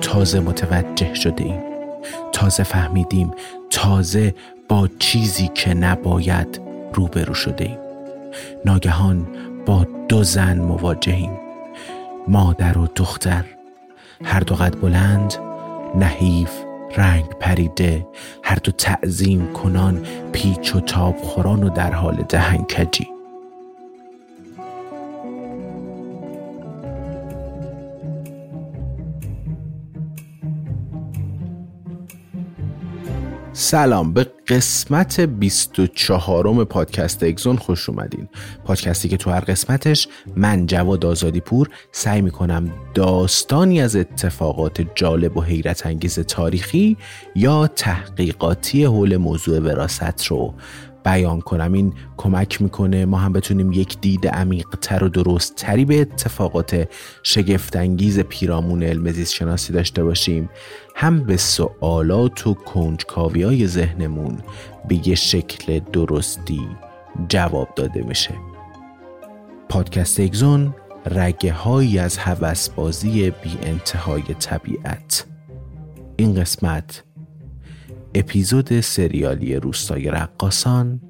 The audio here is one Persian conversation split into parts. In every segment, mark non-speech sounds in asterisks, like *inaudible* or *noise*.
تازه متوجه شده ایم تازه فهمیدیم. تازه با چیزی که نباید روبرو شده ایم ناگهان با دو زن مواجهیم. مادر و دختر. هر دو قد بلند نحیف رنگ پریده. هر دو تعظیم کنان پیچ و تاب خوران و در حال دهنکجی. سلام. به قسمت 24 پادکست اگزون خوش اومدین. پادکستی که تو هر قسمتش من جواد آزادی پور سعی می‌کنم داستانی از اتفاقات جالب و حیرت انگیز تاریخی یا تحقیقاتی حول موضوع وراست رو بیان کنم. این کمک می‌کنه ما هم بتونیم یک دید عمیق تر و درست تری به اتفاقات شگفتانگیز پیرامون علم زیست شناسی داشته باشیم. هم به سوالات و کنجکاوی های ذهنمون به یه شکل درستی جواب داده میشه. پادکست اگزون رگه هایی از هوسبازی بی انتهای طبیعت. این قسمت اپیزود سریالی روستای رقاسان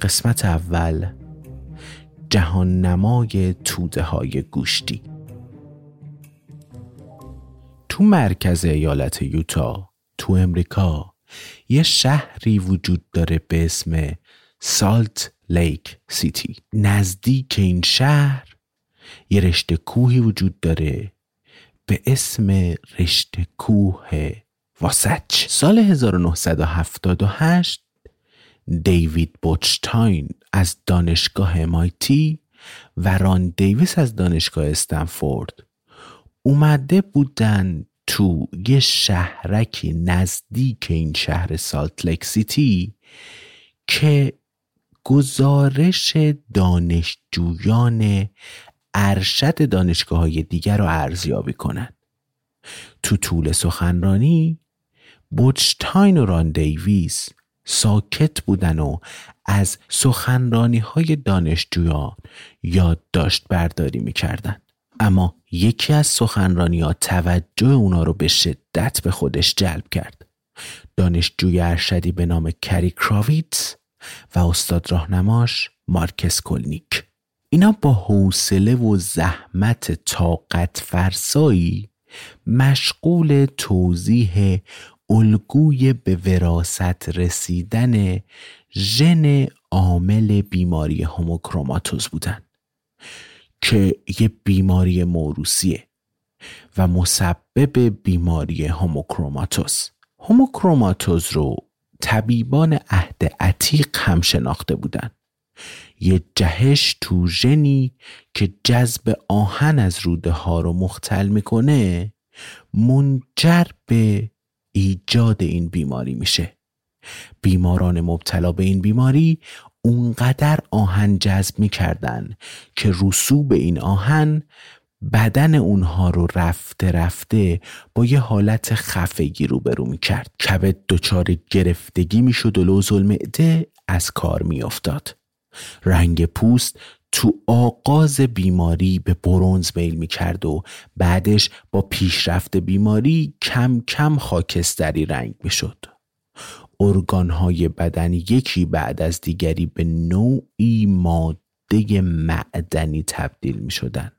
قسمت اول جهان نمای توده های گوشتی. تو مرکز ایالت یوتا تو امریکا یه شهری وجود داره به اسم سالت لیک سیتی. نزدیک این شهر یه رشته کوهی وجود داره به اسم رشته کوه واسچ سال 1978 دیوید بوچتاین از دانشگاه MIT و ران دیویس از دانشگاه استنفورد اومده بودن تو یه شهرکی نزدیک این شهر سالت لیک سیتی که گزارش دانشجویان ارشد دانشگاه های دیگر رو ارزیابی کنند. تو طول سخنرانی بوتشتاین و ران دیویس ساکت بودن و از سخنرانی های دانشجویان یادداشت برداری می‌کردن. اما یکی از سخنرانی ها توجه اونا رو به شدت به خودش جلب کرد. دانشجوی ارشدی به نام کری کراویتس و استاد راهنماش مارکس کلنیک اینا با حوصله و زحمت طاقت فرسایی مشغول توضیح الگوی به وراست رسیدن ژن عامل بیماری هوموکروماتوز بودن که یه بیماری موروسیه و مسبب بیماری هوموکروماتوز. هوموکروماتوز رو طبیبان عهد عتیق هم شناخته بودن. یه جهش تو ژنی که جذب آهن از روده ها رو مختل می‌کنه منجر به ایجاد این بیماری میشه بیماران مبتلا به این بیماری اونقدر آهن جذب می‌کردن که رسوب این آهن بدن اونها رو رفته رفته با یه حالت خفگی روبرو می کرد کبد دچار گرفتگی می شد و لوز المعده از کار می افتاد. رنگ پوست تو آغاز بیماری به برونز میل می کرد و بعدش با پیشرفت بیماری کم کم خاکستری رنگ می شد. ارگانهای بدن یکی بعد از دیگری به نوعی ماده معدنی تبدیل می شدن.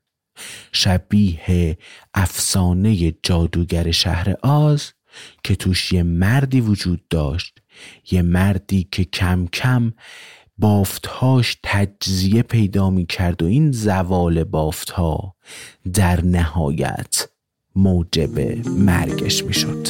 شبیه افسانه جادوگر شهر آز که توش یه مردی وجود داشت یه مردی که کم کم بافتهاش تجزیه پیدا می کرد و این زوال بافتها در نهایت موجب مرگش می شد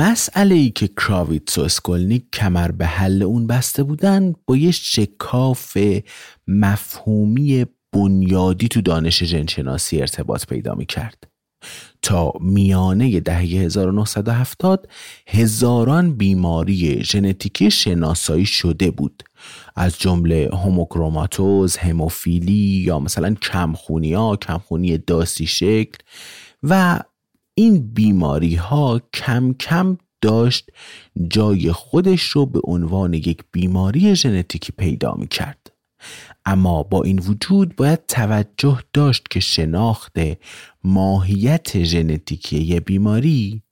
مسئله ای که کراویتس و اسکولنیک کمر به حل اون بسته بودن با یه شکاف مفهومی بنیادی تو دانش ژنشناسی ارتباط پیدا می کرد. تا میانه دهه 1970 هزاران بیماری ژنتیکی شناسایی شده بود از جمله هوموکروماتوز، هموفیلی یا مثلا کمخونی ها، کمخونی داسی شکل و این بیماری ها کم کم داشت جای خودش رو به عنوان یک بیماری ژنتیکی پیدا می کرد. اما با این وجود باید توجه داشت که شناخت ماهیت ژنتیکی یه بیماری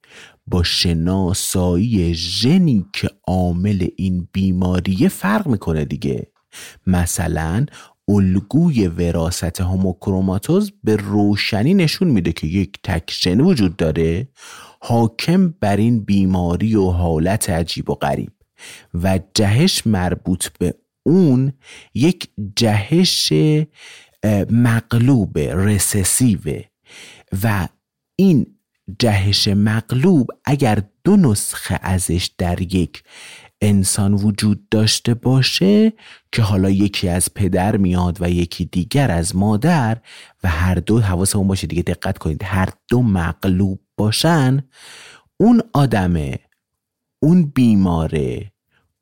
با شناسایی ژنی که عامل این بیماری فرق می‌کنه دیگه مثلا الگوی وراست هوموکروماتوز به روشنی نشون میده که یک تکشن وجود داره حاکم بر این بیماری و حالت عجیب و غریب و جهش مربوط به اون یک جهش مغلوب رسسیوه و این جهش مغلوب اگر دو نسخه ازش در یک انسان وجود داشته باشه که حالا یکی از پدر میاد و یکی دیگر از مادر و هر دو حواسمون باشه. دیگه دقت کنید هر دو مغلوب باشن. اون آدمه اون بیماره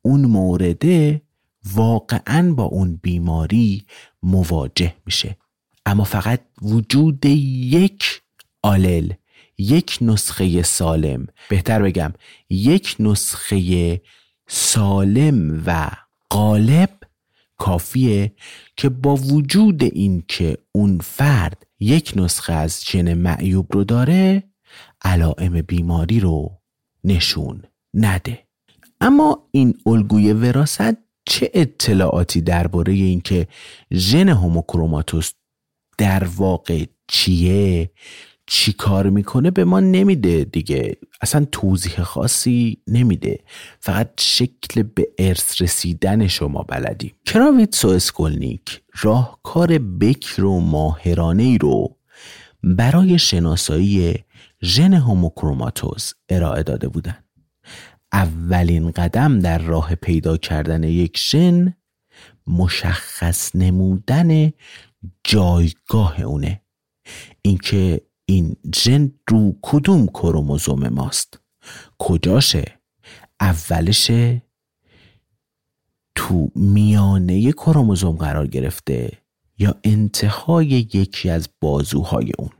اون مورده واقعا با اون بیماری مواجه میشه. اما فقط وجود یک آلل یک نسخه سالم. بهتر بگم یک نسخه سالم و غالب کافیه که با وجود این که اون فرد یک نسخه از ژن معیوب رو داره علائم بیماری رو نشون نده. اما این الگوی وراست چه اطلاعاتی درباره اینکه ژن هوموکروماتوس در واقع چیه؟ چی کار می‌کنه به ما نمیده دیگه. اصلا توضیح خاصی نمیده. فقط شکل به ارث رسیدنشو ما بلدیم. کراویتس و اسکولنیک راهکار بکر و ماهرانه ای رو برای شناسایی ژن هوموکروماتوز ارائه داده بودند اولین قدم در راه پیدا کردن یک ژن مشخص نمودن جایگاه اونه. اینکه این ژن رو کدوم کروموزوم ماست؟ کجاشه؟ اولشه؟ تو میانه کروموزوم قرار گرفته یا انتهای یکی از بازوهای اون؟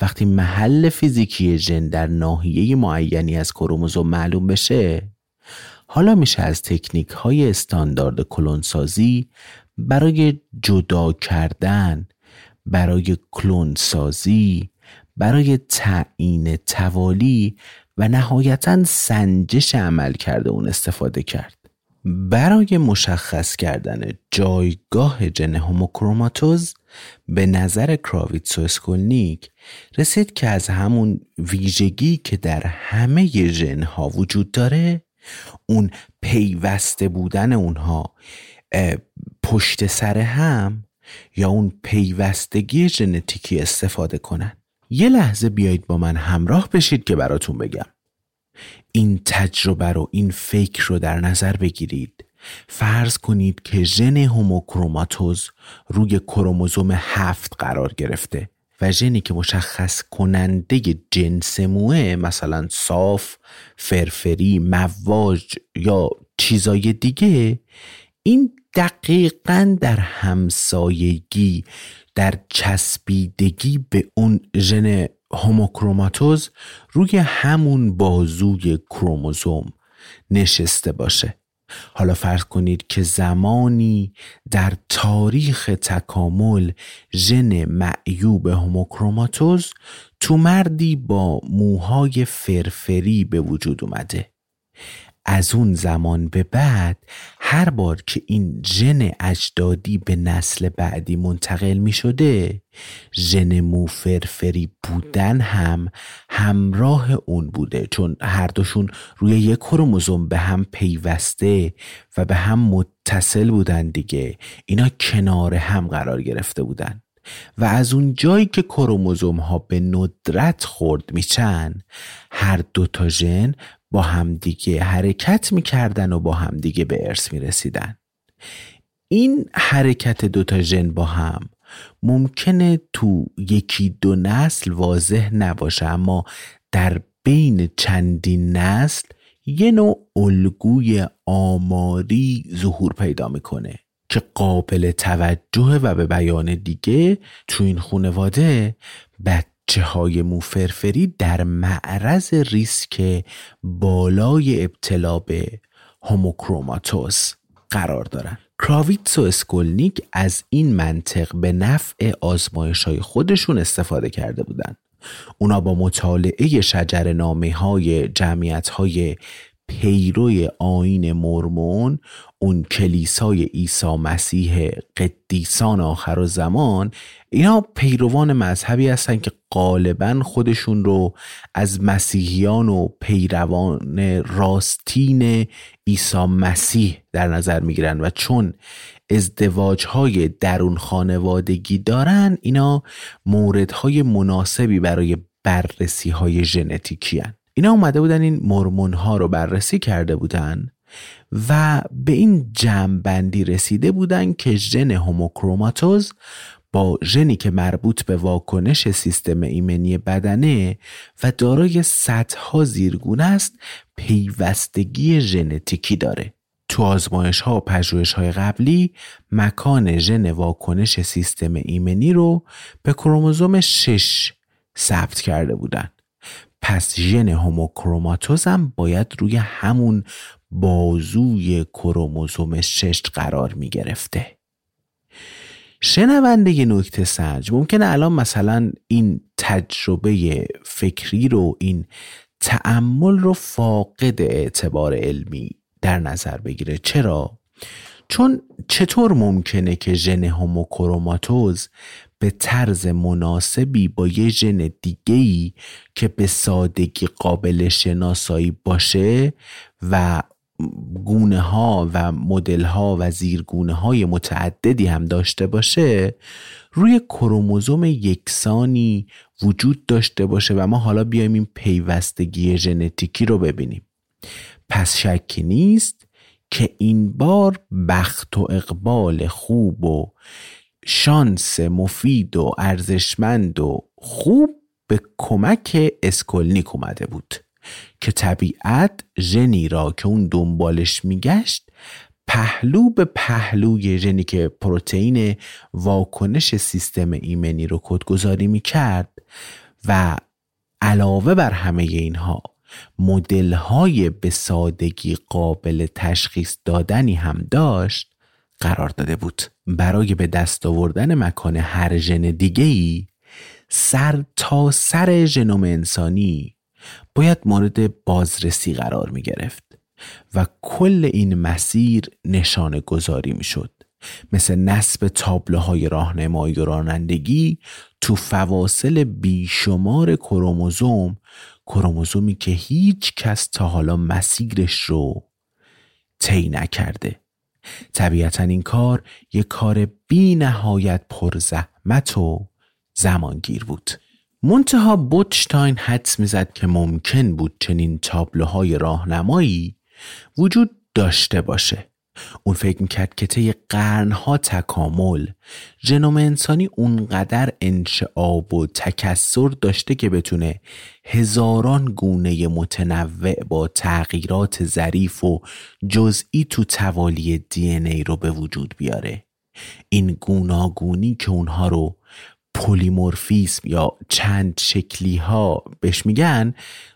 وقتی محل فیزیکی ژن در ناحیه معینی از کروموزوم معلوم بشه حالا میشه از تکنیک های استاندارد کلونسازی برای جدا کردن برای کلونسازی برای تعیین توالی و نهایتا سنجش عملکرد اون استفاده کرد. برای مشخص کردن جایگاه ژن هوموکروماتوز به نظر کراویتس و اسکولنیک رسید که از همون ویژگی که در همه ژن ها وجود داره اون پیوسته بودن اونها پشت سر هم یا اون پیوستگی ژنتیکی استفاده کنن. یه لحظه بیایید با من همراه بشید که براتون بگم. این تجربه رو این فکر رو در نظر بگیرید. فرض کنید که ژن هوموکروماتوز روی کروموزوم هفت قرار گرفته و ژنی که مشخص کننده جنس موه مثلا صاف، فرفری، مواج یا چیزای دیگه این دقیقا در همسایگی در چسبیدگی به اون ژن هوموکروماتوز روی همون بازوی کروموزوم نشسته باشه. حالا فرض کنید که زمانی در تاریخ تکامل ژن معیوب هوموکروماتوز تو مردی با موهای فرفری به وجود اومده. از اون زمان به بعد هر بار که این ژن اجدادی به نسل بعدی منتقل می شده ژن موفرفری بودن هم همراه اون بوده. چون هر دوشون روی یک کروموزوم به هم پیوسته و به هم متصل بودن دیگه. اینا کنار هم قرار گرفته بودن. و از اون جایی که کروموزوم ها به ندرت خورد میشن هر دو تا ژن با همدیگه حرکت می‌کردن و با همدیگه به ارث می‌رسیدن. این حرکت دوتا ژن با هم ممکنه تو یکی دو نسل واضح نباشه اما در بین چندین نسل یه نوع الگوی آماری ظهور پیدا می‌کنه که قابل توجه و به بیان دیگه تو این خانواده بچه های موفرفری در معرض ریسک بالای ابتلا به هوموکروماتوز قرار دارن کراویتس و اسکولنیک از این منطق به نفع آزمایش های خودشون استفاده کرده بودند. اونا با مطالعه شجر نامه های جمعیت های پیروی آین مرمون اون کلیسای عیسی مسیح قدیسان آخر و زمان اینا پیروان مذهبی هستن که غالبا خودشون رو از مسیحیان و پیروان راستین عیسی مسیح در نظر می‌گیرن و چون ازدواج های درون خانوادگی دارن اینا موردهای مناسبی برای بررسی های ژنتیکی اینا اومده بودن این مرمون ها رو بررسی کرده بودن و به این جمع رسیده بودن که ژن هوموکروماتوز با ژنی که مربوط به واکنش سیستم ایمنی بدنه و دارای صدها زیرگونه است پیوستگی ژنتیکی داره. تو آزمایش ها و پژوهش های قبلی مکان ژن واکنش سیستم ایمنی رو به کروموزوم 6 ثبت کرده بودن. پس ژن هوموکروماتوز هم باید روی همون بازوی کروموزوم 6 قرار می گرفته شنونده نکته سنج ممکنه الان مثلا این تجربه فکری رو این تعمل رو فاقد اعتبار علمی در نظر بگیره چرا؟ چون چطور ممکنه که ژن هوموکروماتوز به طرز مناسبی با یه ژن دیگه‌ای که به سادگی قابل شناسایی باشه و گونه ها و مدل ها و زیرگونه های متعددی هم داشته باشه روی کروموزوم یکسانی وجود داشته باشه و ما حالا بیایم این پیوستگی ژنتیکی رو ببینیم. پس شکی نیست که این بار بخت و اقبال خوب و شانس مفید و ارزشمند و خوب به کمک اسکولنیک اومده بود که طبیعت ژنی را که اون دنبالش میگشت پهلو به پهلوی ژنی که پروتئین واکنش سیستم ایمنی رو کدگذاری می‌کرد و علاوه بر همه اینها مدل های به سادگی قابل تشخیص دادنی هم داشت قرار داده بود. برای به دست آوردن مکان هر ژن دیگه ای سر تا سر ژنوم انسانی باید مورد بازرسی قرار می گرفت و کل این مسیر نشانه گذاری می شد مثل نصب تابلوهای راهنمایی و رانندگی تو فواصل بیشمار کروموزوم کروموزومی که هیچ کس تا حالا مسیرش رو طی نکرده. طبیعتا این کار یک کار بی نهایت پرزحمت و زمانگیر بود. منتها بوتشتاین حدس می‌زد که ممکن بود چنین تابلوهای راهنمایی وجود داشته باشه. اون فکر می‌کرد که طی قرنها تکامل ژنوم انسانی اونقدر انشعاب و تکسر داشته که بتونه هزاران گونه متنوع با تغییرات ظریف و جزئی تو توالی دی ای رو به وجود بیاره. این گوناگونی که اونها رو پلیمورفیسم یا چند شکلی ها بهش میگن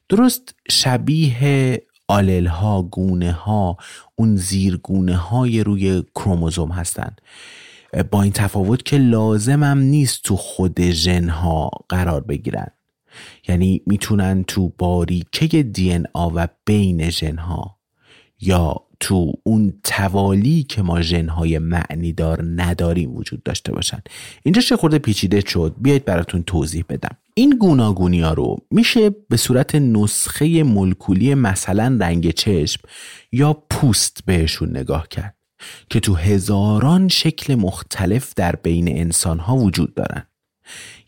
درست شبیه آلل ها گونه ها اون زیرگونه های روی کروموزوم هستند با این تفاوت که لازمم نیست تو خود ژن ها قرار بگیرن. یعنی می‌تونن تو باریکه دی آ و بین ژن ها یا تو اون توالی که ما ژنهای معنی دار نداریم وجود داشته باشن. اینجا چه خورده پیچیده شد؟ بیایید براتون توضیح بدم. این گوناگونی ها رو میشه به صورت نسخه ملکولی مثلا رنگ چشم یا پوست بهشون نگاه کرد که تو هزاران شکل مختلف در بین انسان ها وجود دارن.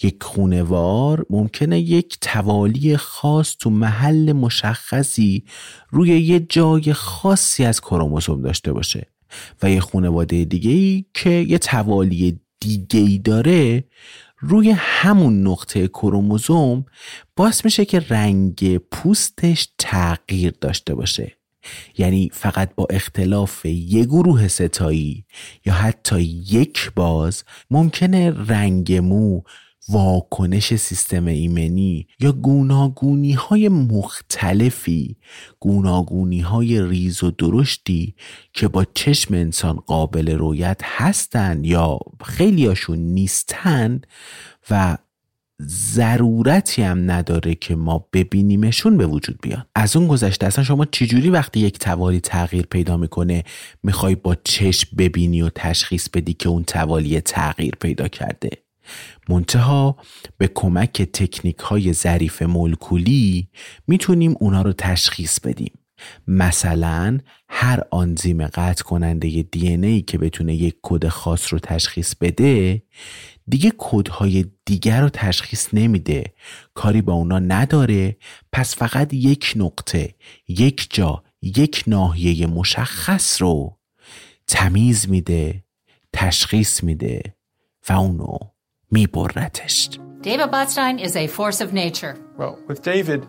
یک خونوار ممکنه یک توالی خاص تو محل مشخصی روی یه جای خاصی از کروموزوم داشته باشه. و یه خونواده دیگه ای که یه توالی دیگه ای داره روی همون نقطه کروموزوم باعث میشه که رنگ پوستش تغییر داشته باشه. یعنی فقط با اختلاف یک گروه ستایی یا حتی یک باز ممکنه رنگ مو واکنش سیستم ایمنی یا گوناگونی های مختلفی گوناگونی های ریز و درشتی که با چشم انسان قابل رویت هستند یا خیلیاشون نیستند و ضرورتی هم نداره که ما ببینیمشون به وجود بیان از اون گذشته اصلا شما چجوری وقتی یک توالی تغییر پیدا می‌کنه می‌خوای با چشم ببینی و تشخیص بدی که اون توالی تغییر پیدا کرده؟ منتها به کمک تکنیک های ظریف مولکولی می‌تونیم اونا رو تشخیص بدیم. مثلا هر آنزیم قطع کننده دی ای که بتونه یک کد خاص رو تشخیص بده دیگه کودهای دیگر رو تشخیص نمیده کاری با اونا نداره پس فقط یک نقطه یک جا یک ناحیه مشخص رو تمیز میده تشخیص میده و اونو میبرتش David Botstein is a force of nature. Well, with David,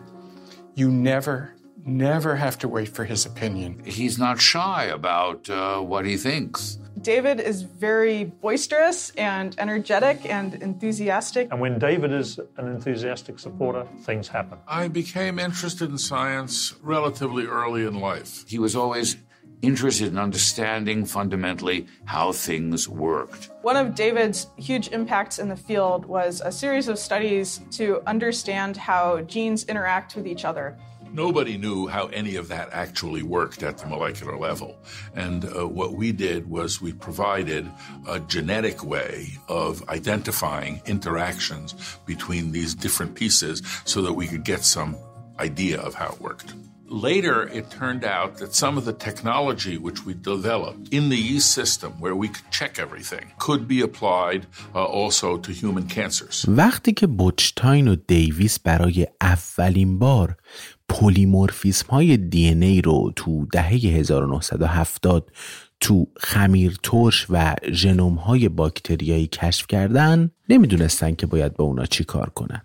you never, never have to wait for his opinion. He's not shy about uh, what he thinks. David is very boisterous and energetic and enthusiastic. And when David is an enthusiastic supporter, things happen. I became interested in science relatively early in life. He was always interested in understanding fundamentally how things worked. One of David's huge impacts in the field was a series of studies to understand how genes interact with each other. Nobody knew how any of that actually worked at the molecular level. And uh, what we did was we provided a genetic way of identifying interactions between these different pieces so that we could get some idea of how it worked. Later, it turned out that some of the technology which we developed in the yeast system, where we could check everything, could be applied uh, also to human cancers. وقتی که بوچتاین و دیویس برای اولین بار پلیمورفیسم های دی ای رو تو دهه 1970 تو خمیر ترش و ژنوم های باکتریایی کشف کردن نمی‌دونستن که باید با اونا چی کار کنن.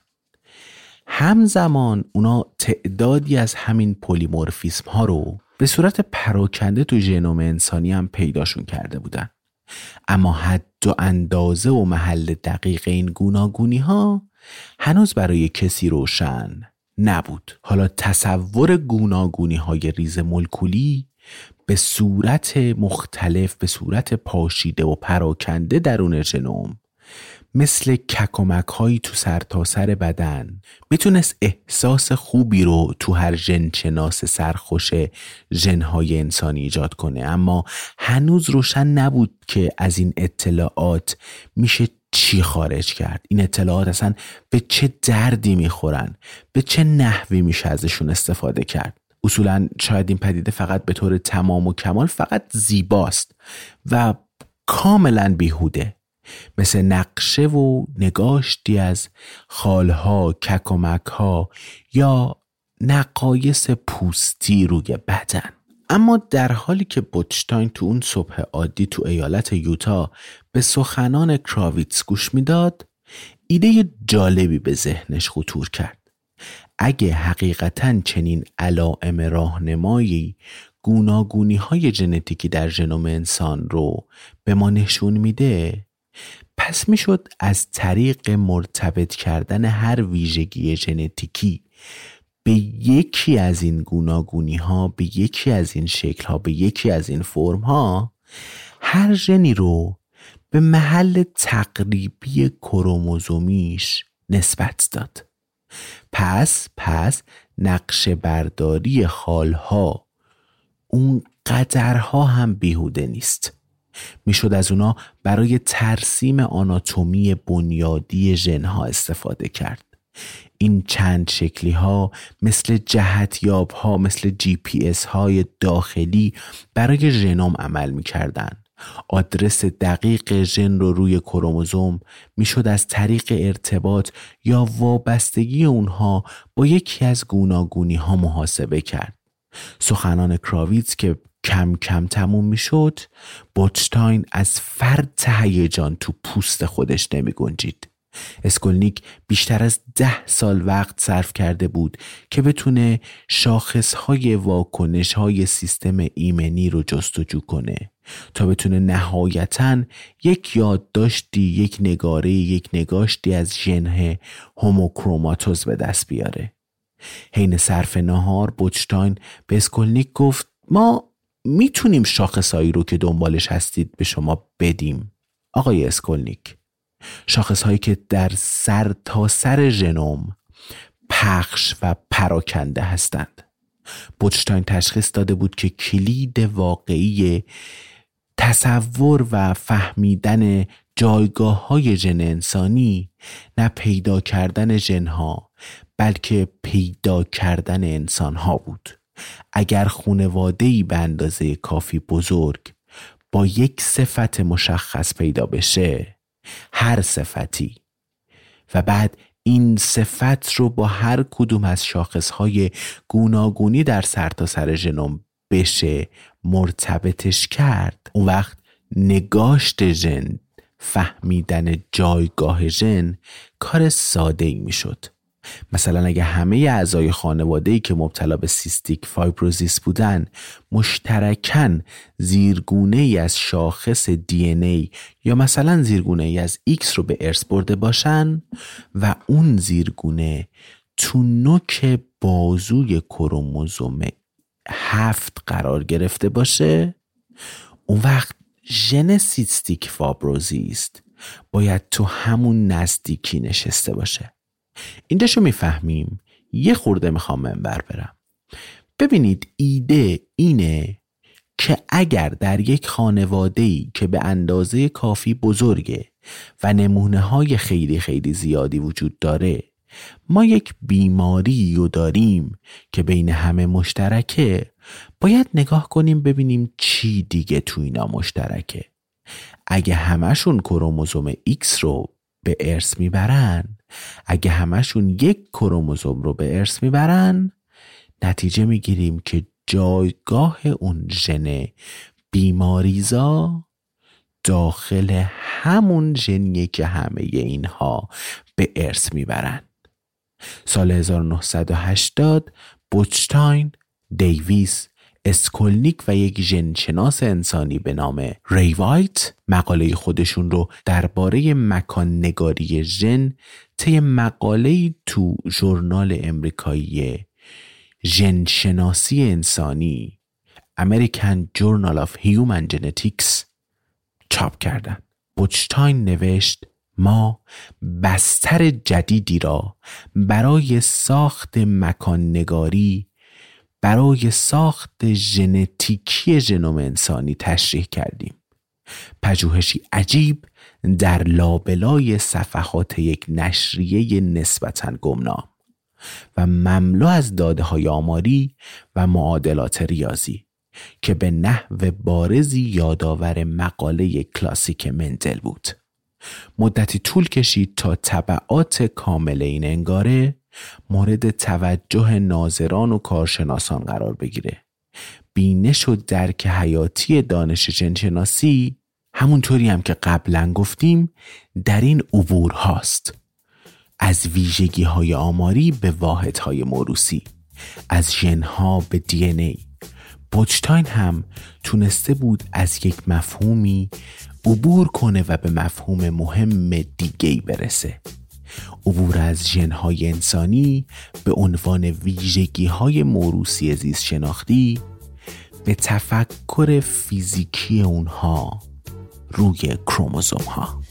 همزمان اونا تعدادی از همین پلیمورفیسم ها رو به صورت پراکنده تو ژنوم انسانی هم پیداشون کرده بودن. اما حد و اندازه و محل دقیق این گوناگونی ها هنوز برای کسی روشن نبود. حالا تصور گوناگونی های ریز ملکولی به صورت مختلف به صورت پاشیده و پراکنده درون ژنوم مثل ککمک هایی تو سرتاسر سر بدن می‌تونست احساس خوبی رو تو هر ژن شناس سرخوش ژنهای انسانی ایجاد کنه. اما هنوز روشن نبود که از این اطلاعات میشه چی خارج کرد؟ این اطلاعات اصلا به چه دردی می‌خورن؟ به چه نحوی میشه ازشون استفاده کرد؟ اصولا شاید این پدیده فقط به طور تمام و کمال فقط زیباست و کاملا بیهوده. مثل نقشه و نگاشتی از خالها ککمکها یا نقایس پوستی روی بدن. اما در حالی که بوتشتاین تو اون صبح عادی تو ایالت یوتا به سخنان کراویتس گوش می‌داد ایده جالبی به ذهنش خطور کرد. اگه حقیقتا چنین علائم راهنمایی گوناگونی های ژنتیکی در ژنوم انسان رو به ما نشون میده پس می‌شد از طریق مرتبط کردن هر ویژگی ژنتیکی به یکی از این گوناگونی ها به یکی از این شکل ها به یکی از این فرم ها هر ژنی رو به محل تقریبی کروموزومیش نسبت داد. پس پس نقشه برداری خالها اون قدرها هم بیهوده نیست. می‌شد از اونا برای ترسیم آناتومی بنیادی ژنها استفاده کرد. این چند شکلی ها مثل جهتیاب ها مثل جی پی اس های داخلی برای ژنوم عمل می‌کردن. آدرس دقیق ژن رو روی کروموزوم می‌شد از طریق ارتباط یا وابستگی اونها با یکی از گوناگونی ها محاسبه کرد. سخنان کراویتس که کم کم تموم می‌شد بوتشتاین از فرط هیجان تو پوست خودش نمی گنجید اسکولنیک بیشتر از ده سال وقت صرف کرده بود که بتونه شاخصهای واکنش های سیستم ایمنی رو جستجو کنه تا بتونه نهایتا یک یادداشتی یک نگاره یک نگاشتی از ژن هوموکروماتوز به دست بیاره. حین صرف نهار بوتشتاین به اسکولنیک گفت ما می‌تونیم شاخصهایی رو که دنبالش هستید به شما بدیم. آقای اسکولنیک شاخصهایی که در سر تا سر ژنوم پخش و پراکنده هستند. بوچتاین تشخیص داده بود که کلید واقعی تصور و فهمیدن جایگاه های ژن انسانی نه پیدا کردن ژنها بلکه پیدا کردن انسان ها بود. اگر خونواده به اندازه کافی بزرگ با یک صفت مشخص پیدا بشه هر صفتی. و بعد این صفت رو با هر کدوم از شاخصهای گوناگونی در سرتاسر سر ژنوم بشه مرتبطش کرد. اون وقت نگاشت ژن فهمیدن جایگاه ژن کار ساده ای می‌شد. مثلا اگه همه اعضای خانواده ای که مبتلا به cystic fibrosis بودن مشترکن زیرگونه ای از شاخص دی ای یا مثلا زیرگونه ای از X رو به ارث برده باشن و اون زیرگونه تو نوک بازوی کروموزوم هفت قرار گرفته باشه اون وقت ژن cystic fibrosis باید تو همون نزدیکی نشسته باشه. اینجاشو می‌فهمیم. یه خورده می‌خوام منبر برم. ببینید ایده اینه که اگر در یک خانواده ای که به اندازه کافی بزرگه و نمونه های خیلی خیلی زیادی وجود داره ما یک بیماری رو داریم که بین همه مشترکه باید نگاه کنیم ببینیم چی دیگه تو اینا مشترکه. اگه همشون کروموزوم X رو به ارث می‌برن اگه همشون یک کروموزوم رو به ارث می‌برن نتیجه می‌گیریم که جایگاه اون ژن بیماریزا داخل همون ژنیه که همه اینها به ارث می‌برن. سال 1980 بوتستاین، دیویس اسکولنیک و یک ژنشناس انسانی به نام ری وایت مقاله خودشون رو درباره مکان نگاری ژن طی مقاله تو ژورنال امریکایی ژنشناسی انسانی American Journal of Human Genetics چاپ کردن. بوچتاین نوشت ما بستر جدیدی را برای ساخت مکان نگاری برای ساخت ژنتیکی ژنوم انسانی تشریح کردیم. پژوهشی عجیب در لابلای صفحات یک نشریه نسبتا گمنام و مملو از داده های آماری و معادلات ریاضی که به نحو بارزی یادآور مقاله کلاسیک مندل بود. مدتی طول کشید تا طبعات کامل این انگاره مورد توجه ناظران و کارشناسان قرار بگیره. بینش و درک حیاتی دانش جنشناسی همونطوری هم که قبلا گفتیم در این عبور هاست. از ویژگی های آماری به واحد های موروسی از ژنها به دی ای. بوچتاین هم تونسته بود از یک مفهومی عبور کنه و به مفهوم مهم دیگه برسه. عبور از ژنهای انسانی به عنوان ویژگی های موروسی زیست شناختی به تفکر فیزیکی اونها روی کروموزوم ها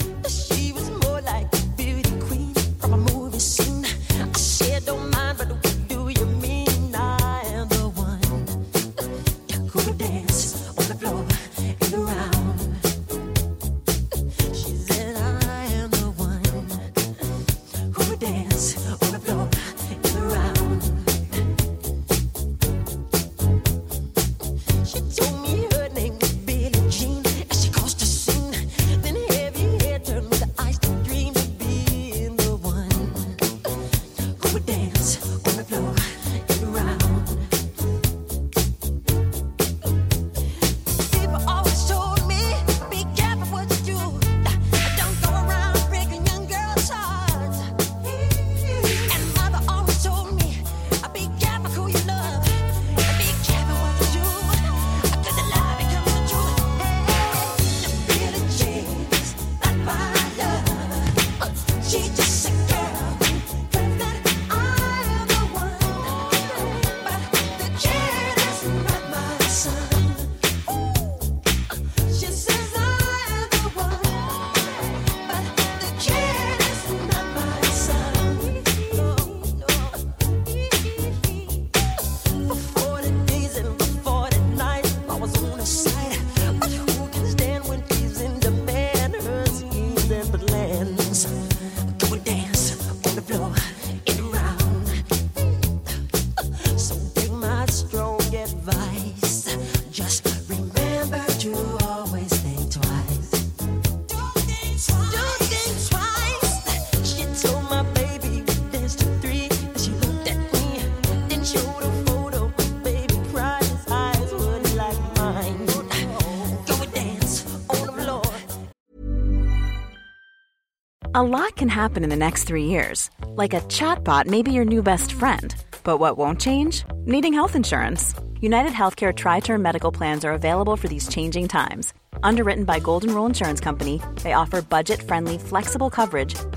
can happen in the next three years. Like a chatbot may be your new best friend. But what won't change? Needing health insurance. United Healthcare Tri Term Medical Plans are available for these changing times. Underwritten by Golden Rule Insurance Company, they offer budget friendly, flexible coverage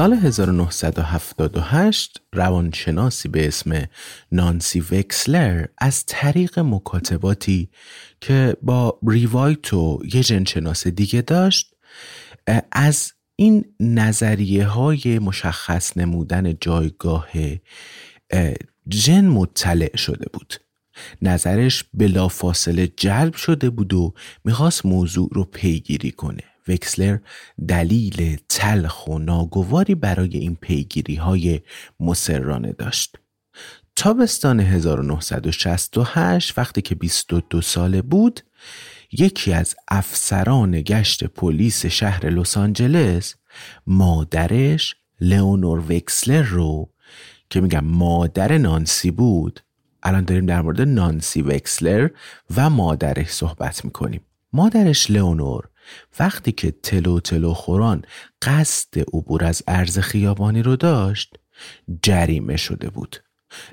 سال 1978 روانشناسی به اسم نانسی وکسلر از طریق مکاتباتی که با ریوایت و یه جنشناس دیگه داشت از این نظریه های مشخص نمودن جایگاه جن مطلع شده بود. نظرش بلافاصله جلب شده بود و می‌خواست موضوع رو پیگیری کنه. وکسلر دلیل تلخ و ناگواری برای این پیگیری های مسررانه داشت. تابستان 1968 وقتی که 22 ساله بود یکی از افسران گشت پلیس شهر لس آنجلس مادرش لئونور وکسلر رو که میگم مادر نانسی بود الان داریم در مورد نانسی وکسلر و مادرش صحبت می‌کنیم. مادرش لئونور وقتی که تلو تلو خوران قصد عبور از ارز خیابانی رو داشت جریمه شده بود.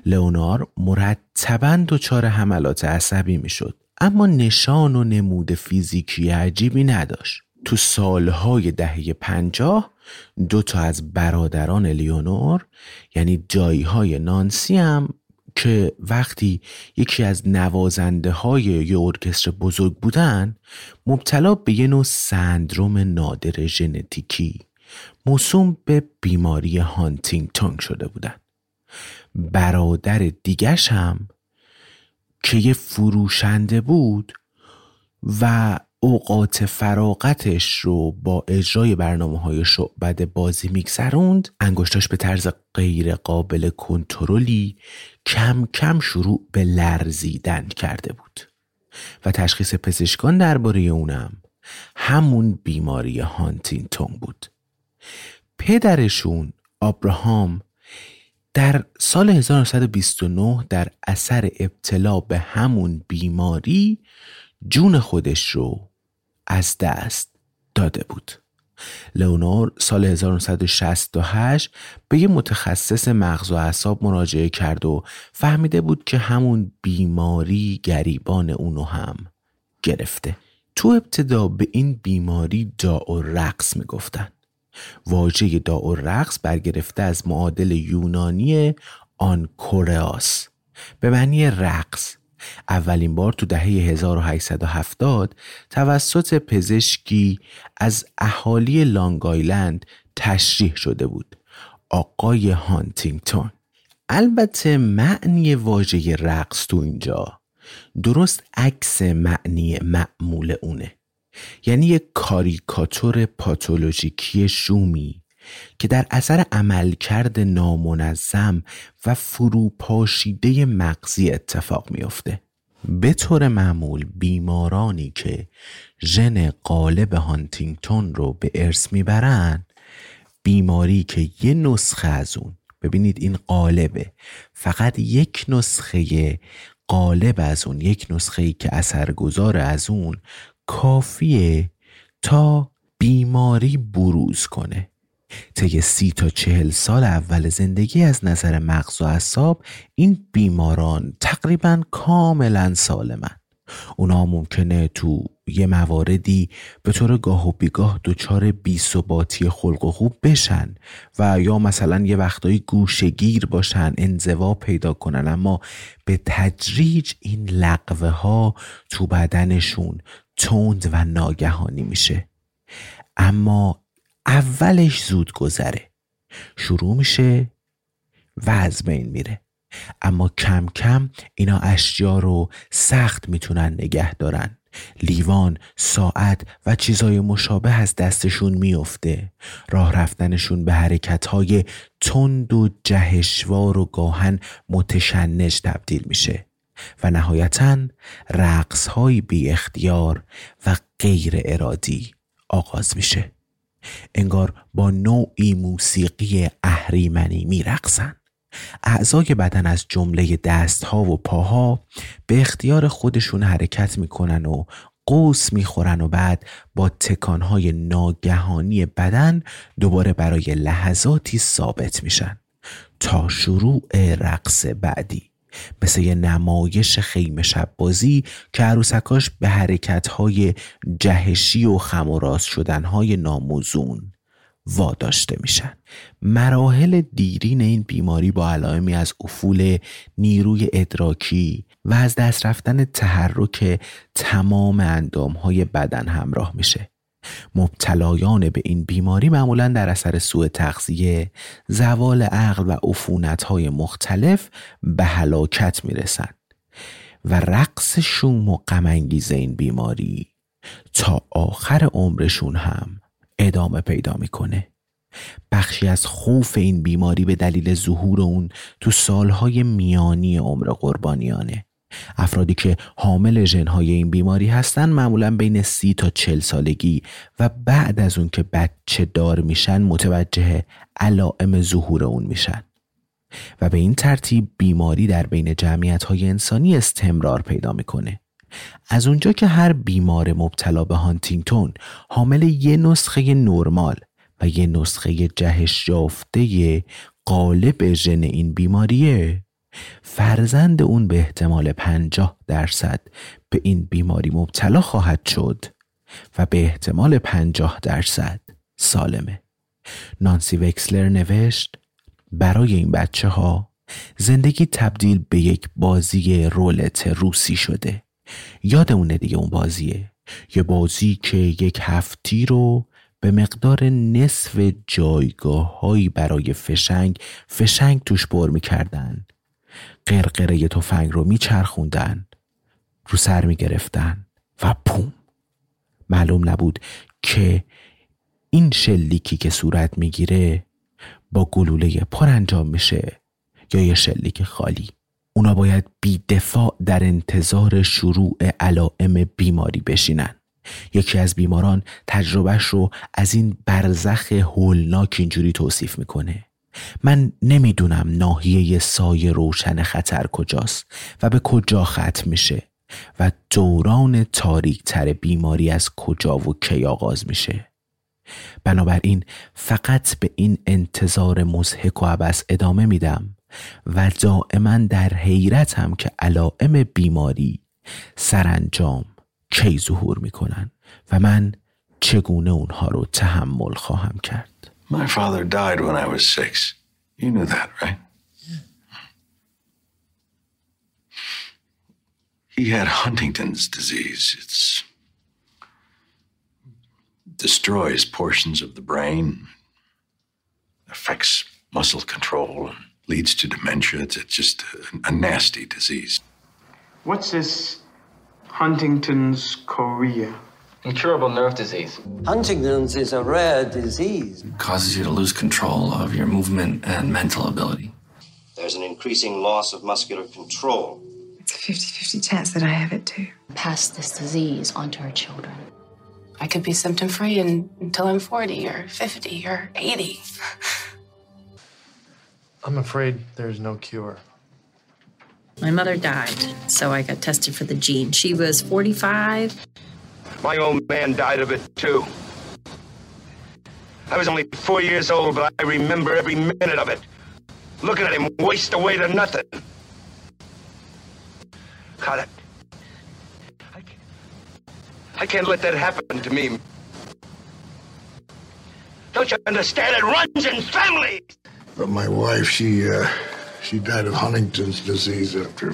لئونار مرتبا دچار حملات عصبی می‌شد اما نشان و نمود فیزیکی عجیبی نداشت. تو سالهای دهه پنجاه دو تا از برادران لیونور یعنی جایی های نانسی هم که وقتی یکی از نوازنده های یه ارکستر بزرگ بودن مبتلا به یه نوع سندروم نادر ژنتیکی موسوم به بیماری هانتینگتون شده بودن. برادر دیگش هم که یه فروشنده بود و اوقات فراغتش رو با اجرای برنامه های شعبد بازی میگذروند. انگشتاش به طرز غیر قابل کنترلی کم کم شروع به لرزیدن کرده بود. و تشخیص پزشکان درباره اونم همون بیماری هانتینتون بود. پدرشون آبراهام در سال 1929 در اثر ابتلا به همون بیماری جون خودش رو از دست داده بود. لئونور سال 1968 به یه متخصص مغز و اعصاب مراجعه کرد و فهمیده بود که همون بیماری گریبان اونو هم گرفته. تو ابتدا به این بیماری داع رقص می‌گفتن. واژه داع رقص برگرفته از معادل یونانی آن کورئاس به معنی رقص. اولین بار تو دهه 1870 توسط پزشکی از اهالی لانگ آیلند تشریح شده بود. آقای هانتینگتون. البته معنی واژه رقص تو اینجا درست عکس معنی معمول اونه. یعنی یک کاریکاتور پاتولوژیکی شومی که در اثر عملکرد نامنظم و فروپاشیده مغزی اتفاق میافته. به طور معمول بیمارانی که ژن قالب هانتینگتون رو به ارث می‌برن بیماری که یه نسخه از اون ببینید این قالبه فقط یک نسخه قالب از اون یک نسخه ای که اثرگذار از اون کافیه تا بیماری بروز کنه. طی سی تا چهل سال اول زندگی از نظر مغز و اعصاب این بیماران تقریبا کاملا سالمن. اونا ممکنه تو یه مواردی به طور گاه و بیگاه دچار بیثباتی خلق و خوب بشن و یا مثلا یه وقتایی گوشگیر باشن انزوا پیدا کنن. اما به تدریج این لقوه ها تو بدنشون تند و ناگهانی میشه. اما اولش زود گذره. شروع میشه و از بین میره. اما کم کم اینا اشیا رو سخت می‌تونن نگه دارن. لیوان، ساعت و چیزای مشابه از دستشون میفته. راه رفتنشون به حرکتهای تند و جهشوار و گاهن متشنج تبدیل میشه و نهایتا رقص های بی اختیار و غیر ارادی آغاز میشه. انگار با نوعی موسیقی اهریمنی میرقصن. اعضای بدن از جمله دستها و پاها به اختیار خودشون حرکت می‌کنن و قوس می‌خورن و بعد با تکانهای ناگهانی بدن دوباره برای لحظاتی ثابت میشن. تا شروع رقص بعدی. مثل یه نمایش خیمه شب بازی که عروسکاش به حرکتهای جهشی و خم و راست شدنهای ناموزون واداشته میشن. مراحل دیرین این بیماری با علائمی از افول نیروی ادراکی و از دست رفتن تحرک تمام اندامهای بدن همراه میشه. مبتلایان به این بیماری معمولا در اثر سوء تغذیه زوال عقل و عفونت های مختلف به هلاکت می‌رسند و رقص شوم و غمانگیز این بیماری تا آخر عمرشون هم ادامه پیدا می‌کنه. بخشی از خوف این بیماری به دلیل ظهور اون تو سالهای میانی عمر قربانیانه. افرادی که حامل ژنهای این بیماری هستن معمولا بین سی تا چل سالگی و بعد از اون که بچه دار میشن متوجه علائم ظهور اون میشن. و به این ترتیب بیماری در بین جمعیت های انسانی استمرار پیدا می‌کنه. از اونجا که هر بیمار مبتلا به هانتینگتون حامل یه نسخه نرمال و یه نسخه جهش یافته قالب ژن این بیماریه فرزند اون به احتمال پنجاه درصد به این بیماری مبتلا خواهد شد و به احتمال پنجاه درصد سالمه. نانسی وکسلر نوشت برای این بچه ها زندگی تبدیل به یک بازی رولت روسی شده. یادمونه دیگه اون بازیه. یه بازی که یک هفتی رو به مقدار نصف جایگاه برای فشنگ فشنگ توش بر می‌کردن. قرقره تفنگ رو میچرخوندن رو سر می‌گرفتن و پوم! معلوم نبود که این شلیکی که صورت می‌گیره با گلوله پر انجام میشه یا یه شلیک خالی. اونا باید بی دفاع در انتظار شروع علائم بیماری بشینن. یکی از بیماران تجربهش رو از این برزخ هولناک اینجوری توصیف می‌کنه. من نمی‌دونم ناحیه سایه روشن خطر کجاست و به کجا ختم میشه و دوران تاریک تر بیماری از کجا و کی آغاز میشه. بنابراین فقط به این انتظار مزهک و عبس ادامه میدم و دائما در حیرتم که علائم بیماری سرانجام کی ظهور می‌کنن و من چگونه اونها رو تحمل خواهم کرد. My father died when I was six. You knew that, right? Yeah. He had Huntington's disease. It's destroys portions of the brain, affects muscle control, and leads to dementia. It's, it's just a, a nasty disease. What's this Huntington's chorea? Incurable nerve disease. Huntington's is a rare disease. It causes you to lose control of your movement and mental ability. There's an increasing loss of muscular control. It's a 50 50 chance that I have it too. Pass this disease onto our children. I could be symptom free until I'm 40 or 50 or 80. *laughs* I'm afraid there's no cure. My mother died, so I got tested for the gene. She was 45. My old man died of it too. I was only four years old, but I remember every minute of it. Looking at him waste away to nothing. God, I, I, can't, let that happen to me. Don't you understand? It runs in families. But my wife, she, uh, she died of Huntington's disease after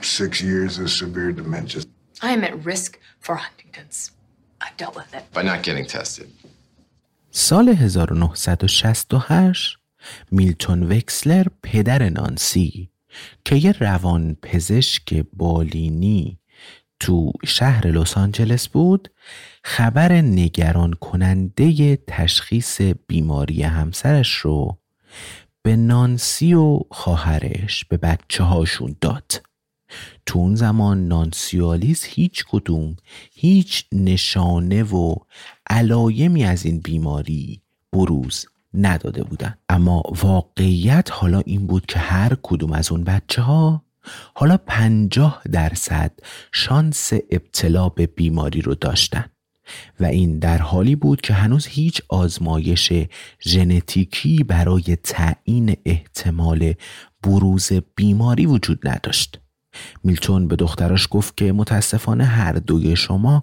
six years of severe dementia. I am at risk for Huntington's. I've dealt with it. By not getting tested. سال 1968 میلتون وکسلر پدر نانسی که یه روان پزشک بالینی تو شهر لس آنجلس بود خبر نگران کننده تشخیص بیماری همسرش رو به نانسی و خواهرش به بچه هاشون داد تو اون زمان نانسیالیز هیچ کدوم هیچ نشانه و علایمی از این بیماری بروز نداده بودن. اما واقعیت حالا این بود که هر کدوم از اون بچه ها حالا پنجاه درصد شانس ابتلا به بیماری رو داشتن. و این در حالی بود که هنوز هیچ آزمایش ژنتیکی برای تعیین احتمال بروز بیماری وجود نداشت. میلتون به دختراش گفت که متاسفانه هر دوی شما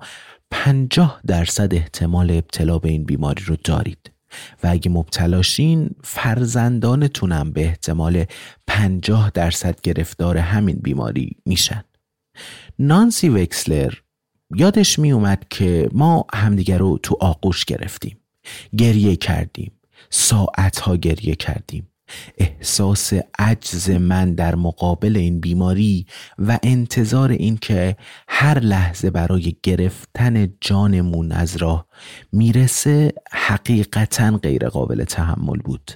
پنجاه درصد احتمال ابتلا به این بیماری رو دارید. و اگه مبتلاشین فرزندانتونم به احتمال پنجاه درصد گرفتار همین بیماری میشن. نانسی وکسلر یادش می اومد که ما همدیگر رو تو آغوش گرفتیم. گریه کردیم. ساعتها گریه کردیم. احساس عجز من در مقابل این بیماری و انتظار اینکه هر لحظه برای گرفتن جانمون از راه می‌رسه حقیقتا غیر قابل تحمل بود.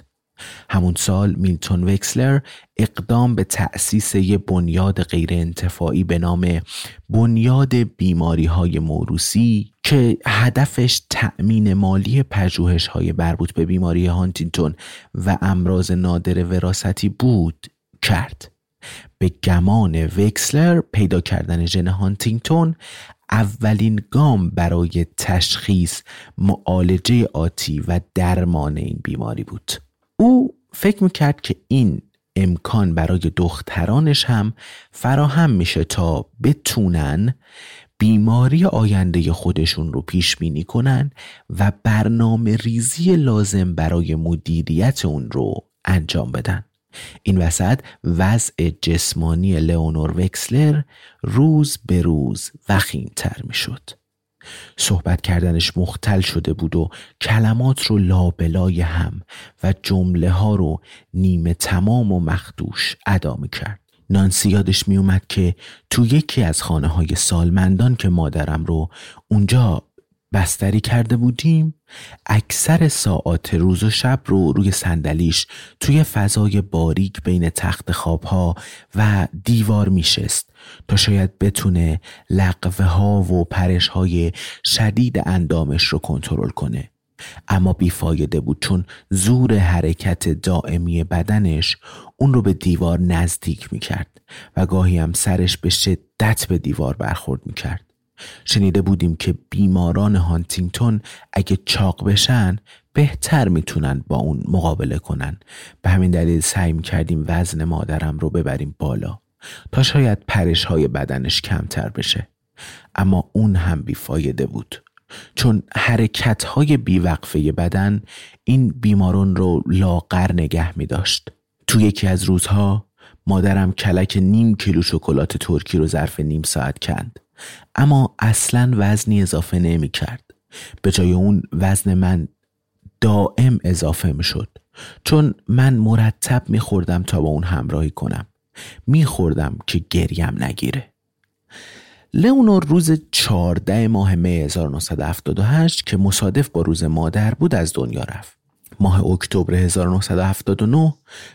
همون سال میلتون وکسلر اقدام به تأسیس یه بنیاد غیر انتفاعی به نام بنیاد بیماری های موروسی که هدفش تأمین مالی پژوهش های مربوط به بیماری هانتینتون و امراض نادر وراثتی بود کرد. به گمان وکسلر پیدا کردن ژن هانتینگتون اولین گام برای تشخیص معالجه آتی و درمان این بیماری بود. او فکر می‌کرد که این امکان برای دخترانش هم فراهم میشه تا بتونن بیماری آینده خودشون رو پیش بینی کنن و برنامه ریزی لازم برای مدیریت اون رو انجام بدن. این وسط وضع جسمانی لئونور وکسلر روز به روز وخیمتر می‌شد. صحبت کردنش مختل شده بود و کلمات رو لابلای هم و جمله ها رو نیمه تمام و مخدوش ادا کرد نانسی یادش می اومد که تو یکی از خانه های سالمندان که مادرم رو اونجا بستری کرده بودیم اکثر ساعات روز و شب رو روی صندلیش توی فضای باریک بین تخت خوابها و دیوار میشست تا شاید بتونه لقوه ها و پرش های شدید اندامش رو کنترل کنه. اما بیفایده بود چون زور حرکت دائمی بدنش اون رو به دیوار نزدیک می‌کرد و گاهی هم سرش به شدت به دیوار برخورد می‌کرد. شنیده بودیم که بیماران هانتینگتون اگه چاق بشن بهتر می‌تونن با اون مقابله کنن. به همین دلیل سعی می‌کردیم وزن مادرم رو ببریم بالا تا شاید پرش های بدنش کمتر بشه. اما اون هم بیفایده بود. چون حرکت های بیوقفه بدن این بیمارون رو لاغر نگه می داشت تو یکی از روزها مادرم کلک نیم کیلو شکلات ترکی رو ظرف نیم ساعت کند. اما اصلا وزنی اضافه نمی کرد به جای اون وزن من دائم اضافه می شد چون من مرتب می خوردم تا با اون همراهی کنم. می خوردم که گریم نگیره. لئونور روز 14 ماه می 1978 که مصادف با روز مادر بود از دنیا رفت. ماه اکتبر 1979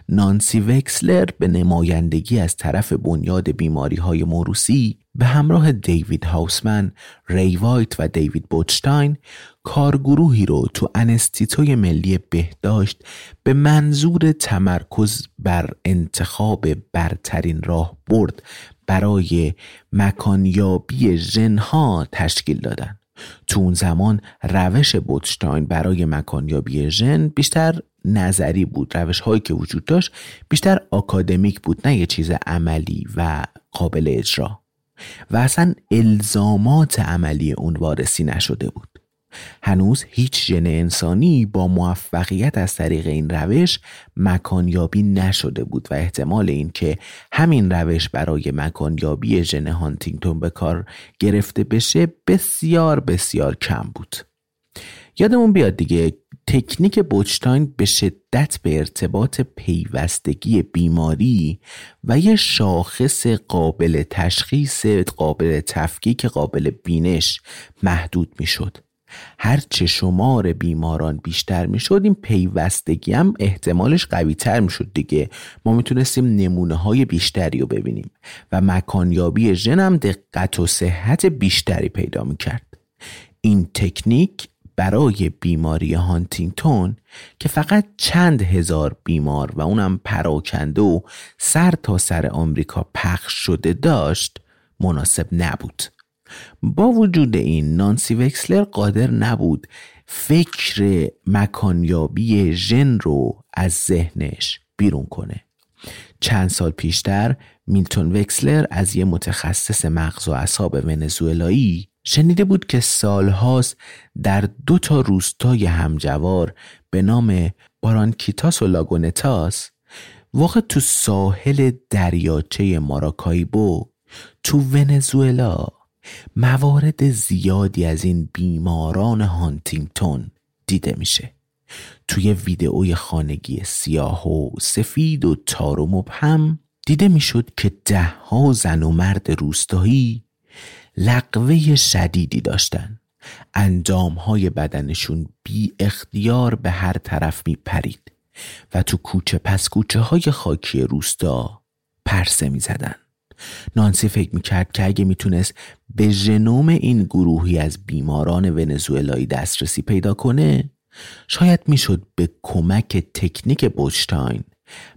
نانسی وکسلر به نمایندگی از طرف بنیاد بیماری های موروسی به همراه دیوید هاوسمن، ری وایت و دیوید بوتشتاین کارگروهی رو تو انستیتوی ملی بهداشت به منظور تمرکز بر انتخاب برترین راه برد برای مکانیابی ژنها تشکیل دادن. تو اون زمان روش بوتشتاین برای مکانیابی ژن بیشتر نظری بود. روش هایی که وجود داشت بیشتر آکادمیک بود نه یه چیز عملی و قابل اجرا. و اصلا الزامات عملی اون وارسی نشده بود. هنوز هیچ ژن انسانی با موفقیت از طریق این روش مکانیابی نشده بود و احتمال اینکه همین روش برای مکانیابی ژن هانتینگتون به کار گرفته بشه بسیار بسیار کم بود یادمون بیاد دیگه تکنیک بوچتاین به شدت به ارتباط پیوستگی بیماری و یه شاخص قابل تشخیص قابل تفکیک قابل بینش محدود می‌شد. هرچه شمار بیماران بیشتر می‌شد این پیوستگی هم احتمالش قوی تر می‌شد دیگه. ما می‌تونستیم نمونه های بیشتری رو ببینیم و مکانیابی ژن هم دقت و صحت بیشتری پیدا می‌کرد. این تکنیک برای بیماری هانتینگتون که فقط چند هزار بیمار و اونم پراکنده و سر تا سر آمریکا پخش شده داشت مناسب نبود. با وجود این نانسی وکسلر قادر نبود فکر مکانیابی ژن رو از ذهنش بیرون کنه. چند سال پیشتر میلتون وکسلر از یه متخصص مغز و اعصاب ونزوئلایی شنیده بود که سالهاست در دو تا روستای همجوار به نام بارانکیتاس و لاگونتاس واقع تو ساحل دریاچه ماراکایبو تو ونزوئلا. موارد زیادی از این بیماران هانتینگتون دیده میشه توی ویدئوی خانگی سیاه و سفید و تار و مبهم دیده می‌شد که ده ها زن و مرد روستایی لقوه شدیدی داشتن اندام های بدنشون بی اختیار به هر طرف می پرید و تو کوچه پس کوچه های خاکی روستا پرسه می زدن. نانسی فکر می کرد که اگه می‌تونست به ژنوم این گروهی از بیماران ونزوئلایی دسترسی پیدا کنه شاید می‌شد به کمک تکنیک بوچتاین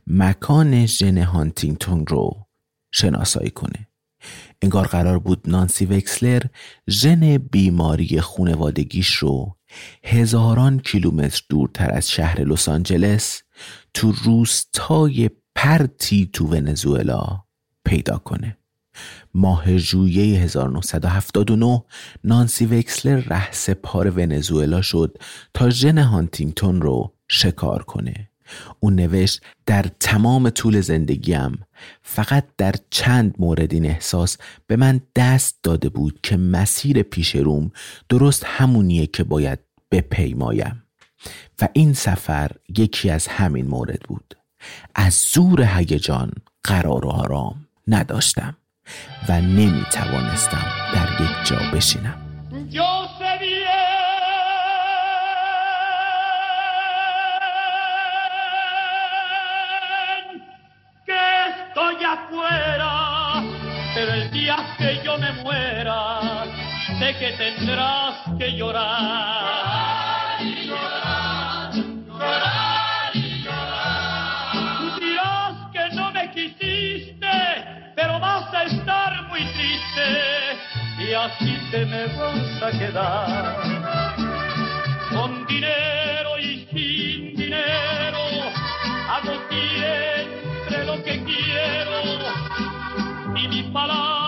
مکان ژن هانتینگتون رو شناسایی کنه. انگار قرار بود نانسی وکسلر ژن بیماری خونوادگیش رو هزاران کیلومتر دورتر از شهر لس آنجلس تو روستای پرتی تو ونزوئلا پیدا کنه. ماه ژوئیه 1979 نانسی وکسلر رهسپار ونزوئلا شد تا ژن هانتینگتون رو شکار کنه. او نوشت در تمام طول زندگیم فقط در چند مورد این احساس به من دست داده بود که مسیر پیش روم درست همونیه که باید بپیمایم. و این سفر یکی از همین مورد بود. از زور هیجان قرار و آرام. نداشتم و نمی توانستم در یک جا بشینم que yo me muera, sé que tendrás que llorar. Y así te me vas a quedar. Con dinero y sin dinero, hago siempre lo que quiero y mi palabra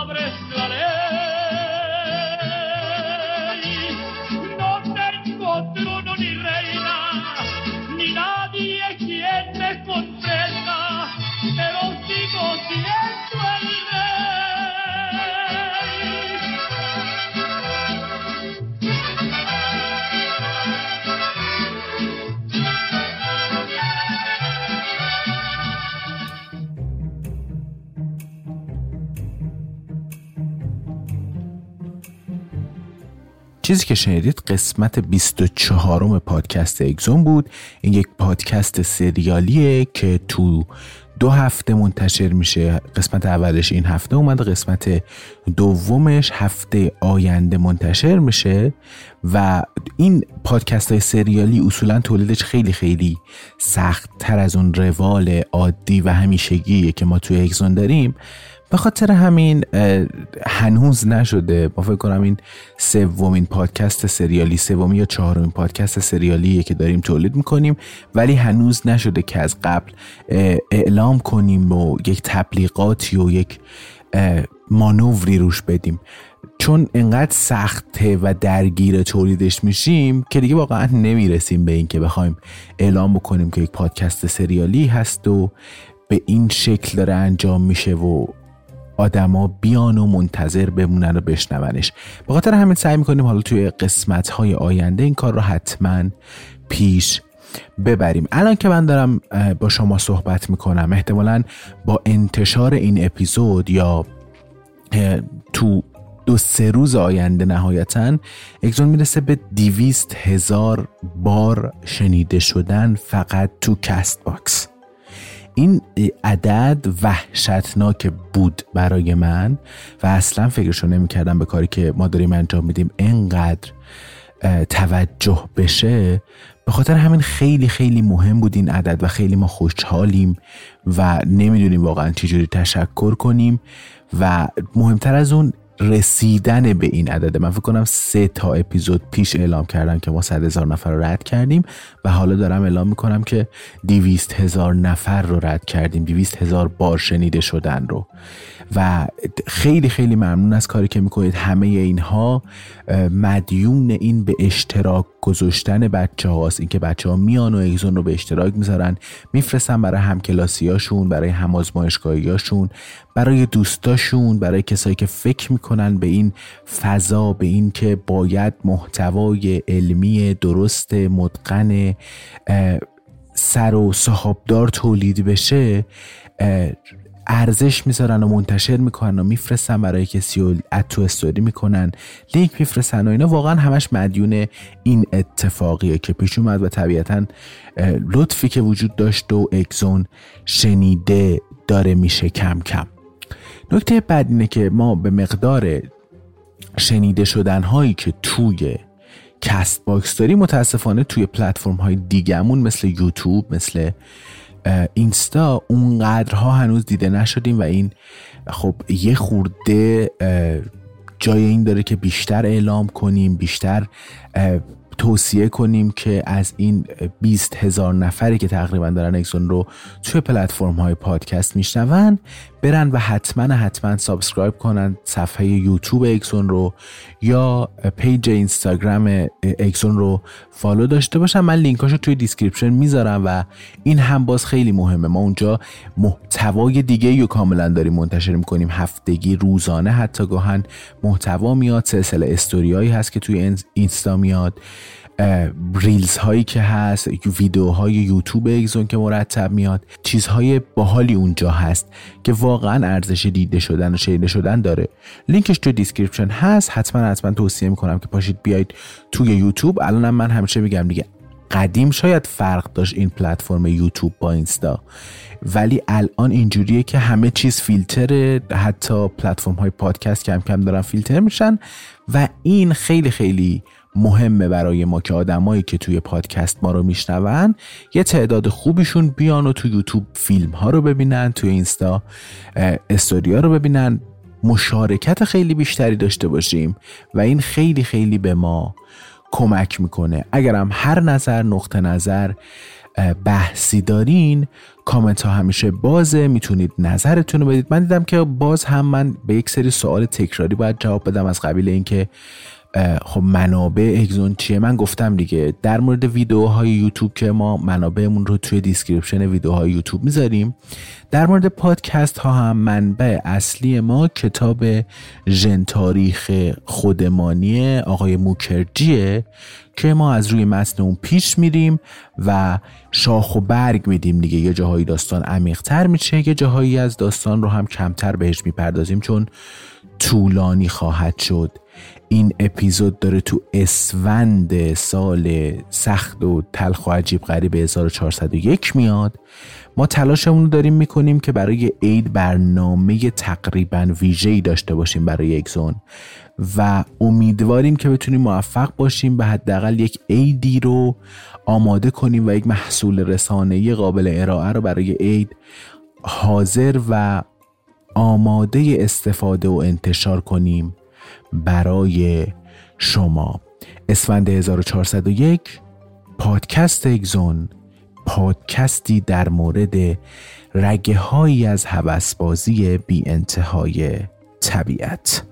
چیزی که شنیدید قسمت 24 پادکست اگزون بود. این یک پادکست سریالیه که تو دو هفته منتشر میشه. قسمت اولش این هفته اومده قسمت دومش هفته آینده منتشر میشه. و این پادکست های سریالی اصولا تولیدش خیلی خیلی سخت تر از اون روال عادی و همیشگیه که ما توی اگزون داریم. به خاطر همین هنوز نشده. ما فکر کنم این سومین پادکست سریالی سومی یا چهارمین پادکست سریالیه که داریم تولید می‌کنیم. ولی هنوز نشده که از قبل اعلام کنیم و یک تبلیغاتی و یک مانوری روش بدیم. چون انقدر سخته و درگیر تولیدش میشیم که دیگه واقعا نمی‌رسیم به این که بخوایم اعلام بکنیم که یک پادکست سریالی هست و به این شکل داره انجام میشه و آدما بیان و منتظر بمونن و بشنونش. به خاطر همین سعی می‌کنیم حالا توی قسمت های آینده این کار رو حتما پیش ببریم. الان که من دارم با شما صحبت می‌کنم احتمالا با انتشار این اپیزود یا تو دو سه روز آینده نهایتا اگزون می‌رسه به دیویست هزار بار شنیده شدن فقط تو کست باکس. این عدد وحشتناک بود برای من و اصلا فکرشو نمی‌کردم به کاری که ما داریم انجام میدیم انقدر توجه بشه. به خاطر همین خیلی خیلی مهم بود این عدد و خیلی ما خوشحالیم و نمی‌دونیم واقعا چجوری تشکر کنیم و مهمتر از اون رسیدن به این عدد. من فکر کنم سه تا اپیزود پیش اعلام کردم که ما صد هزار نفر رو رد کردیم و حالا دارم اعلام می‌کنم که دیویست هزار نفر رو رد کردیم. دیویست هزار بار شنیده شدن رو. و خیلی خیلی ممنون از کاری که می‌کنید. همه اینها مدیون این به اشتراک گذاشتن بچه هاست اینکه بچه ها میان و اگزون رو به اشتراک می‌ذارن. میفرستن برای همکلاسی هاشون برای همازمایشگاهی هاشون برای دوستاشون برای کسایی که فکر می‌کنن به این فضا به این که باید محتوای علمی درست مدقن سر و صحابدار تولید بشه. ارزش می‌ذارن و منتشر می‌کنن و میفرستن برای کسی و اتو استوری می‌کنن. لینک میفرستن و اینا. واقعا همش مدیون این اتفاقیه که پیش اومد و طبیعتا لطفی که وجود داشت و اکزون شنیده داره میشه کم کم. نکته بعد اینه که ما به مقدار شنیده شدن هایی که توی کست باکس داریم متاسفانه توی پلتفرم های دیگهمون مثل یوتیوب مثل اینستا اونقدرها هنوز دیده نشدیم و این خب یه خورده جای این داره که بیشتر اعلام کنیم بیشتر توصیه کنیم که از این 20 هزار نفری که تقریبا دارن اکسون رو توی پلتفرم های پادکست میشنون برن و حتما حتما subscribe کنن صفحه یوتیوب اکسون رو یا page اینستاگرام اکسون رو follow داشته باشن. من لینکاشو توی description می‌ذارم و این هم باز خیلی مهمه. ما اونجا محتوای دیگه رو کاملا داریم منتشر می‌کنیم. هفتگی روزانه حتی گاهن محتوا میاد. سلسله استوریایی هست که توی اینستا میاد. reels هایی که هست ویدیوهای یوتیوب اگزون که مرتب میاد چیزهای باحالی اونجا هست که واقعا ارزش دیده شدن و شنیده شدن داره. لینکش تو description هست حتما حتما توصیه می‌کنم که پاشید بیاید توی یوتیوب. الانم من همیشه میگم دیگه قدیم شاید فرق داشت این پلتفرم یوتیوب با اینستا ولی الان اینجوریه که همه چیز فیلتره حتی پلتفرم های پادکست کم کم دارن فیلتر میشن و این خیلی خیلی مهمه برای ما که آدمایی که توی پادکست ما رو میشنون یه تعداد خوبیشون بیان و تو یوتیوب فیلم ها رو ببینن توی اینستا استوریا رو ببینن. مشارکت خیلی بیشتری داشته باشیم و این خیلی خیلی به ما کمک می‌کنه. اگرم هر نظر نقطه نظر بحثی دارین کامنت ها همیشه بازه می‌تونید نظرتون رو بدید. من دیدم که باز هم من به یک سری سوال تکراری باید جواب بدم از قبیل اینکه خب منابع اگزون چیه؟ من گفتم دیگه در مورد ویدیوهای یوتیوب که ما منابعمون رو توی description ویدیوهای یوتیوب می‌ذاریم در مورد پادکست ها هم منبع اصلی ما کتاب ژن تاریخ خودمانی آقای موکرجیه که ما از روی متن اون پیش میریم و شاخ و برگ میدیم دیگه. یه جاهایی داستان عمیقتر میشه یه جاهایی از داستان رو هم کمتر بهش می‌پردازیم چون طولانی خواهد شد. این اپیزود داره تو اسفند سال سخت و تلخ و عجیب غریب 1401 میاد. ما تلاشمون رو داریم می‌کنیم که برای عید برنامه تقریبا ویژه‌ای داشته باشیم برای اکزون و امیدواریم که بتونیم موفق باشیم به حداقل یک عیدی رو آماده کنیم و یک محصول رسانه‌ای قابل ارائه رو برای عید حاضر و آماده استفاده و انتشار کنیم. برای شما. اسفند 1401 پادکست اگزون پادکستی در مورد رگه هایی از هوسبازی بی انتهای طبیعت.